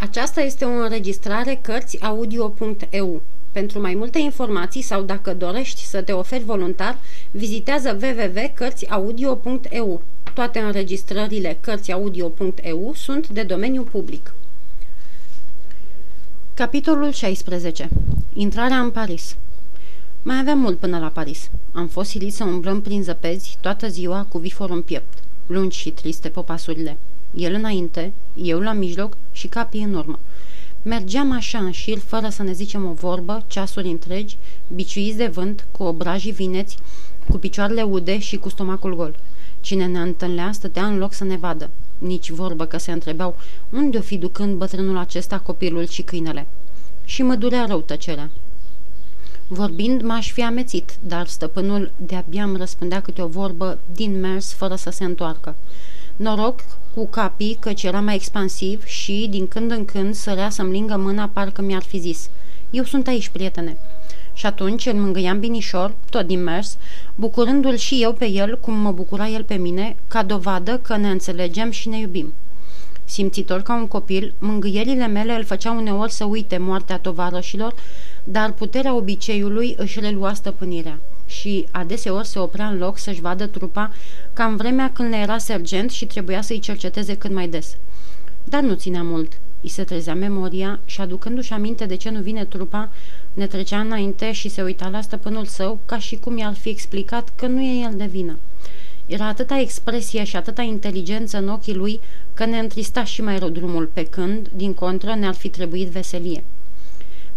Aceasta este o înregistrare Cărțiaudio.eu. Pentru mai multe informații sau dacă dorești să te oferi voluntar, vizitează www.cărțiaudio.eu. Toate înregistrările Cărțiaudio.eu sunt de domeniu public. Capitolul 16. Intrarea în Paris Mai aveam mult până la Paris. Am fost silit să umblăm prin zăpezi toată ziua cu vifor în piept, lungi și triste popasurile. El înainte, eu la mijloc și capii în urmă. Mergeam așa în șir, fără să ne zicem o vorbă, ceasuri întregi, biciuiți de vânt, cu obrajii vineți, cu picioarele ude și cu stomacul gol. Cine ne întâlnea stătea în loc să ne vadă. Nici vorbă că se întrebau unde o fi ducând bătrânul acesta copilul și câinele. Și mă durea rău tăcerea. Vorbind, m-aș fi amețit, dar stăpânul de-abia îmi răspundea câte o vorbă din mers fără să se întoarcă. Noroc cu capii căci era mai expansiv și, din când în când, sărea să-mi lingă mâna parcă mi-ar fi zis Eu sunt aici, prietene. Și atunci îl mângâiam binișor, tot din mers, bucurându-l și eu pe el cum mă bucura el pe mine, ca dovadă că ne înțelegem și ne iubim. Simțitor ca un copil, mângâierile mele îl făceau uneori să uite moartea tovarășilor, dar puterea obiceiului își relua stăpânirea și adeseori se oprea în loc să-și vadă trupa ca în vremea când le era sergent și trebuia să-i cerceteze cât mai des. Dar nu ținea mult. I se trezea memoria și aducându-și aminte de ce nu vine trupa, ne trecea înainte și se uita la stăpânul său ca și cum i-ar fi explicat că nu e el de vină. Era atâta expresie și atâta inteligență în ochii lui că ne întrista și mai rău drumul, pe când, din contră, ne-ar fi trebuit veselie.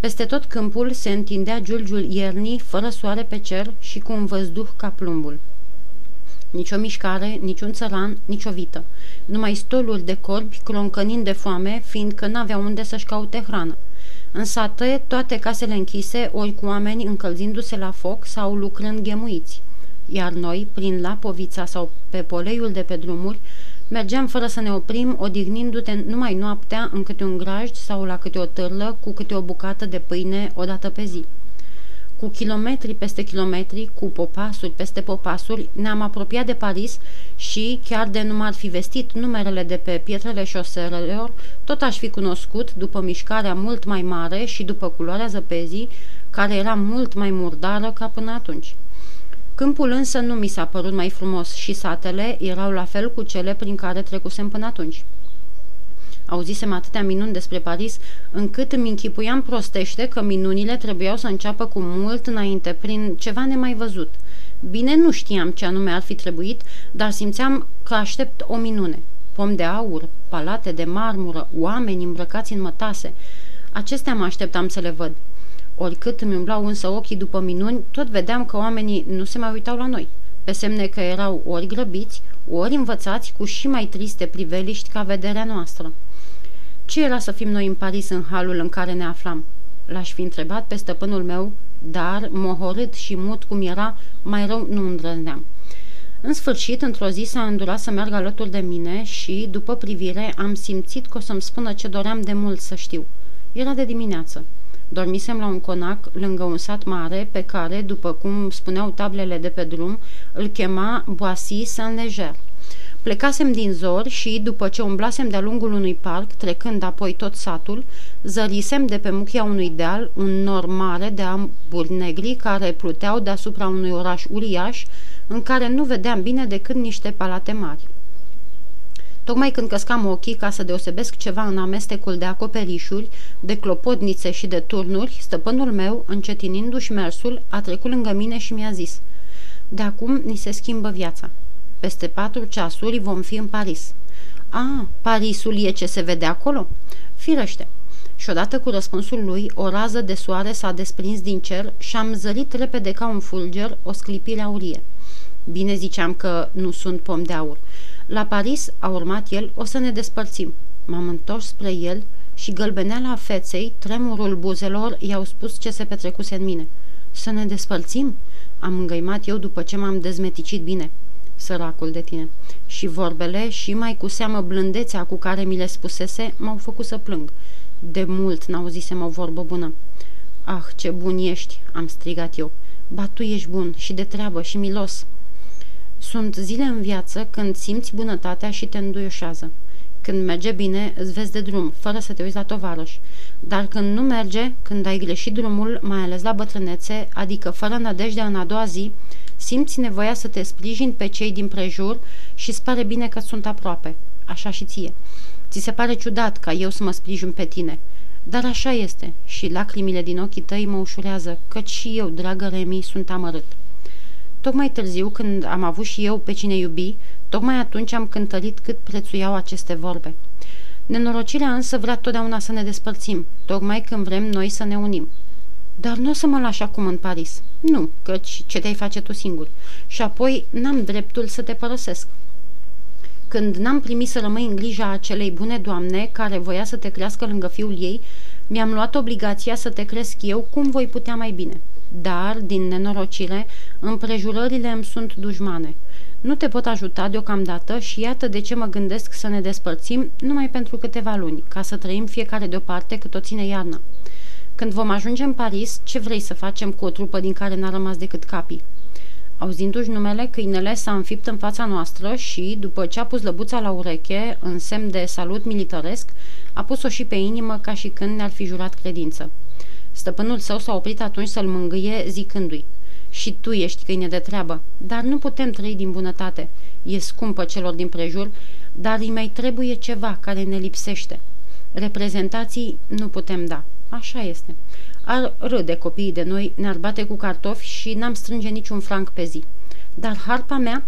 Peste tot câmpul se întindea giulgiul iernii, fără soare pe cer și cu un văzduh ca plumbul. Nici o mișcare, nici un țăran, nici o vită. Numai stoluri de corbi cloncănind de foame, fiindcă n-aveau unde să-și caute hrană. În sate, toate casele închise, ori cu oameni încălzindu-se la foc sau lucrând ghemuiți. Iar noi, prin Lapovița sau pe poleiul de pe drumuri, Mergeam fără să ne oprim, odihnindu-te numai noaptea în câte un grajd sau la câte o târlă, cu câte o bucată de pâine o dată pe zi. Cu kilometri peste kilometri, cu popasuri peste popasuri, ne-am apropiat de Paris și, chiar de nu m-ar fi vestit numerele de pe pietrele șoselelor, tot aș fi cunoscut, după mișcarea mult mai mare și după culoarea zăpezii, care era mult mai murdară ca până atunci. Câmpul însă nu mi s-a părut mai frumos și satele erau la fel cu cele prin care trecusem până atunci. Auzisem atâtea minuni despre Paris, încât îmi închipuiam prostește că minunile trebuiau să înceapă cu mult înainte, prin ceva nemai văzut. Bine, nu știam ce anume ar fi trebuit, dar simțeam că aștept o minune. Pom de aur, palate de marmură, oameni îmbrăcați în mătase. Acestea mă așteptam să le văd. Oricât îmi umblau însă ochii după minuni, tot vedeam că oamenii nu se mai uitau la noi, pe semne că erau ori grăbiți, ori învățați cu și mai triste priveliști ca vederea noastră. Ce era să fim noi în Paris în halul în care ne aflam? L-aș fi întrebat pe stăpânul meu, dar, mohorât și mut cum era, mai rău nu îndrăzneam. În sfârșit, într-o zi s-a îndurat să meargă alături de mine și, după privire, am simțit că o să-mi spună ce doream de mult să știu. Era de dimineață. Dormisem la un conac lângă un sat mare pe care, după cum spuneau tablele de pe drum, îl chema Boissy Saint-Leger. Plecasem din zor și, după ce umblasem de-a lungul unui parc, trecând apoi tot satul, zărisem de pe muchia unui deal un nor mare de amburi negri care pluteau deasupra unui oraș uriaș, în care nu vedeam bine decât niște palate mari. Tocmai când căscam ochii ca să deosebesc ceva în amestecul de acoperișuri, de clopotnițe și de turnuri, stăpânul meu, încetinindu-și mersul, a trecut lângă mine și mi-a zis De acum ni se schimbă viața. Peste patru ceasuri vom fi în Paris. A, Parisul e ce se vede acolo? Firește. Și odată cu răspunsul lui, o rază de soare s-a desprins din cer și am zărit repede ca un fulger o sclipire aurie. Bine ziceam că nu sunt pom de aur. La Paris, a urmat el, o să ne despărțim. M-am întors spre el și gălbeneala feței, tremurul buzelor, i-au spus ce se petrecuse în mine. Să ne despărțim? Am îngăimat eu după ce m-am dezmeticit bine. Săracul de tine. Și vorbele și mai cu seamă blândețea cu care mi le spusese m-au făcut să plâng. De mult n-auzisem o vorbă bună. Ah, ce bun ești!" am strigat eu. Ba, tu ești bun și de treabă și milos." Sunt zile în viață când simți bunătatea și te înduioșează. Când merge bine, îți vezi de drum, fără să te uiți la tovarăș. Dar când nu merge, când ai greșit drumul, mai ales la bătrânețe, adică fără nădejde în a doua zi, simți nevoia să te sprijini pe cei din prejur și îți pare bine că sunt aproape. Așa și ție. Ți se pare ciudat ca eu să mă sprijin pe tine. Dar așa este și lacrimile din ochii tăi mă ușurează, căci și eu, dragă Remi, sunt amărât. Tocmai târziu, când am avut și eu pe cine iubi, tocmai atunci am cântărit cât prețuiau aceste vorbe. Nenorocirea însă vrea totdeauna să ne despărțim, tocmai când vrem noi să ne unim. Dar nu o să mă lași acum în Paris. Nu, căci ce te-ai face tu singur. Și apoi n-am dreptul să te părăsesc. Când n-am primit să rămâi în grija acelei bune doamne care voia să te crească lângă fiul ei, mi-am luat obligația să te cresc eu cum voi putea mai bine. Dar, din nenorocire, împrejurările îmi sunt dușmane. Nu te pot ajuta deocamdată și iată de ce mă gândesc să ne despărțim numai pentru câteva luni, ca să trăim fiecare deoparte cât o ține iarna. Când vom ajunge în Paris, ce vrei să facem cu o trupă din care n-a rămas decât capii? Auzindu-și numele, câinele s-a înfipt în fața noastră și, după ce a pus lăbuța la ureche, în semn de salut militaresc, a pus-o și pe inimă ca și când ne-ar fi jurat credință. Stăpânul său s-a oprit atunci să-l mângâie zicându-i Și tu ești câine de treabă, dar nu putem trăi din bunătate. E scumpă celor din prejur, dar îi mai trebuie ceva care ne lipsește. Reprezentații nu putem da. Așa este. Ar râde copiii de noi, ne-ar bate cu cartofi și n-am strânge niciun franc pe zi. Dar harpa mea,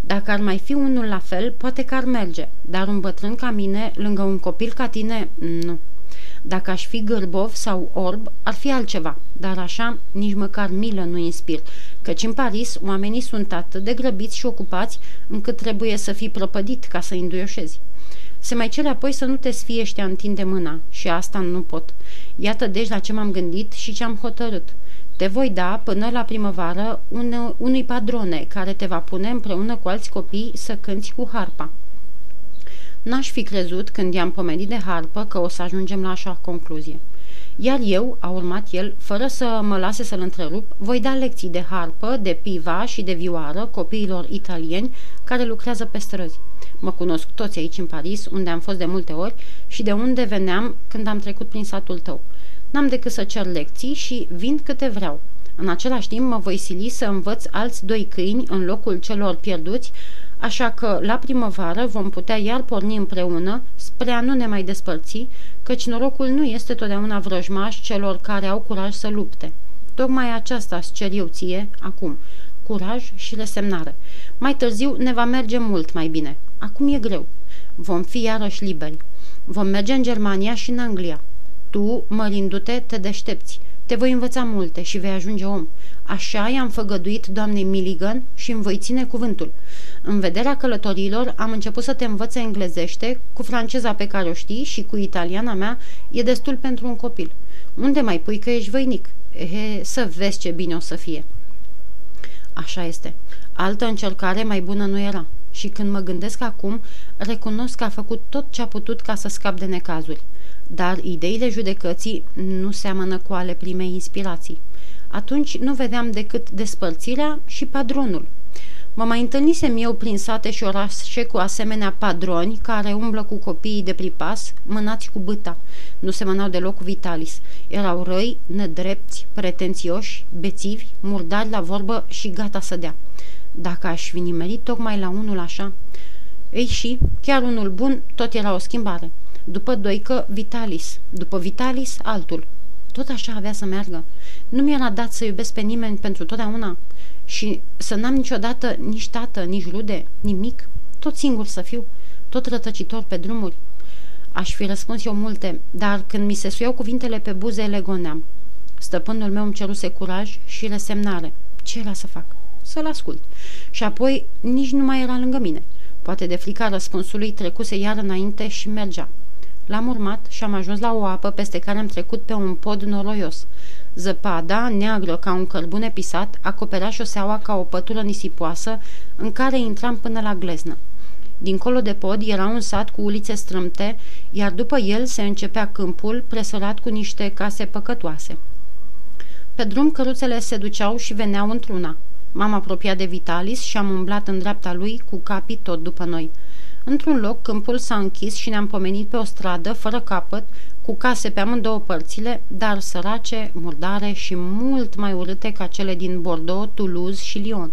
dacă ar mai fi unul la fel, poate că ar merge, dar un bătrân ca mine, lângă un copil ca tine, nu. Dacă aș fi gârbov sau orb, ar fi altceva, dar așa nici măcar milă nu inspir, căci în Paris oamenii sunt atât de grăbiți și ocupați încât trebuie să fii prăpădit ca să înduioșezi. Se mai cere apoi să nu te sfiești a întinde mâna și asta nu pot. Iată deci la ce m-am gândit și ce am hotărât. Te voi da până la primăvară un, unui padrone care te va pune împreună cu alți copii să cânți cu harpa. N-aș fi crezut când i-am pomenit de harpă că o să ajungem la așa concluzie. Iar eu, a urmat el, fără să mă lase să-l întrerup, voi da lecții de harpă, de piva și de vioară copiilor italieni care lucrează pe străzi. Mă cunosc toți aici în Paris, unde am fost de multe ori și de unde veneam când am trecut prin satul tău. N-am decât să cer lecții și vin câte vreau. În același timp mă voi sili să învăț alți doi câini în locul celor pierduți, așa că la primăvară vom putea iar porni împreună spre a nu ne mai despărți, căci norocul nu este totdeauna vrăjmaș celor care au curaj să lupte. Tocmai aceasta îți cer eu ție, acum, curaj și resemnare. Mai târziu ne va merge mult mai bine. Acum e greu. Vom fi iarăși liberi. Vom merge în Germania și în Anglia. Tu, mărindu-te, te deștepți. Te voi învăța multe și vei ajunge om. Așa i-am făgăduit doamnei Milligan și îmi voi ține cuvântul. În vederea călătorilor am început să te învăț englezește, cu franceza pe care o știi și cu italiana mea e destul pentru un copil. Unde mai pui că ești voinic? Ehe, să vezi ce bine o să fie. Așa este. Altă încercare mai bună nu era. Și când mă gândesc acum, recunosc că a făcut tot ce a putut ca să scap de necazuri. Dar ideile judecății nu seamănă cu ale primei inspirații. Atunci nu vedeam decât despărțirea și padronul. Mă mai întâlnisem eu prin sate și orașe cu asemenea padroni care umblă cu copiii de pripas, mânați cu băta. Nu semănau deloc cu Vitalis. Erau răi, nedrepți, pretențioși, bețivi, murdari la vorbă și gata să dea. Dacă aș fi nimerit tocmai la unul așa... Ei și, chiar unul bun, tot era o schimbare. După Doică, Vitalis. După Vitalis, altul. Tot așa avea să meargă. Nu mi-era dat să iubesc pe nimeni pentru totdeauna și să n-am niciodată nici tată, nici rude, nimic. Tot singur să fiu, tot rătăcitor pe drumuri. Aș fi răspuns eu multe, dar când mi se suiau cuvintele pe buze, le goneam. Stăpânul meu îmi ceruse curaj și resemnare. Ce era să fac? Să-l ascult. Și apoi nici nu mai era lângă mine. Poate de frica răspunsului trecuse iar înainte și mergea. L-am urmat și am ajuns la o apă peste care am trecut pe un pod noroios. Zăpada, neagră ca un cărbune pisat, acoperea șoseaua ca o pătură nisipoasă în care intram până la gleznă. Dincolo de pod era un sat cu ulițe strâmte, iar după el se începea câmpul presărat cu niște case păcătoase. Pe drum căruțele se duceau și veneau într-una. M-am apropiat de Vitalis și am umblat în dreapta lui cu capii tot după noi. Într-un loc, câmpul s-a închis și ne-am pomenit pe o stradă, fără capăt, cu case pe amândouă părțile, dar sărace, murdare și mult mai urâte ca cele din Bordeaux, Toulouse și Lyon.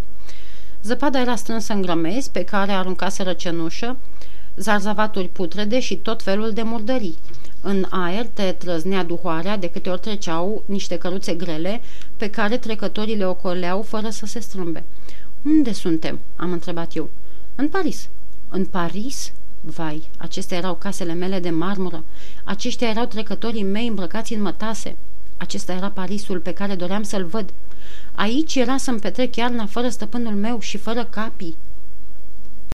Zăpada era strânsă în grămezi, pe care aruncase răcenușă, zarzavaturi putrede și tot felul de murdării. În aer te trăznea duhoarea de câte ori treceau niște căruțe grele pe care trecătorii le ocoleau fără să se strâmbe. Unde suntem?" am întrebat eu. În Paris." În Paris?" Vai, acestea erau casele mele de marmură. Aceștia erau trecătorii mei îmbrăcați în mătase. Acesta era Parisul pe care doream să-l văd. Aici era să-mi petrec iarna fără stăpânul meu și fără capii,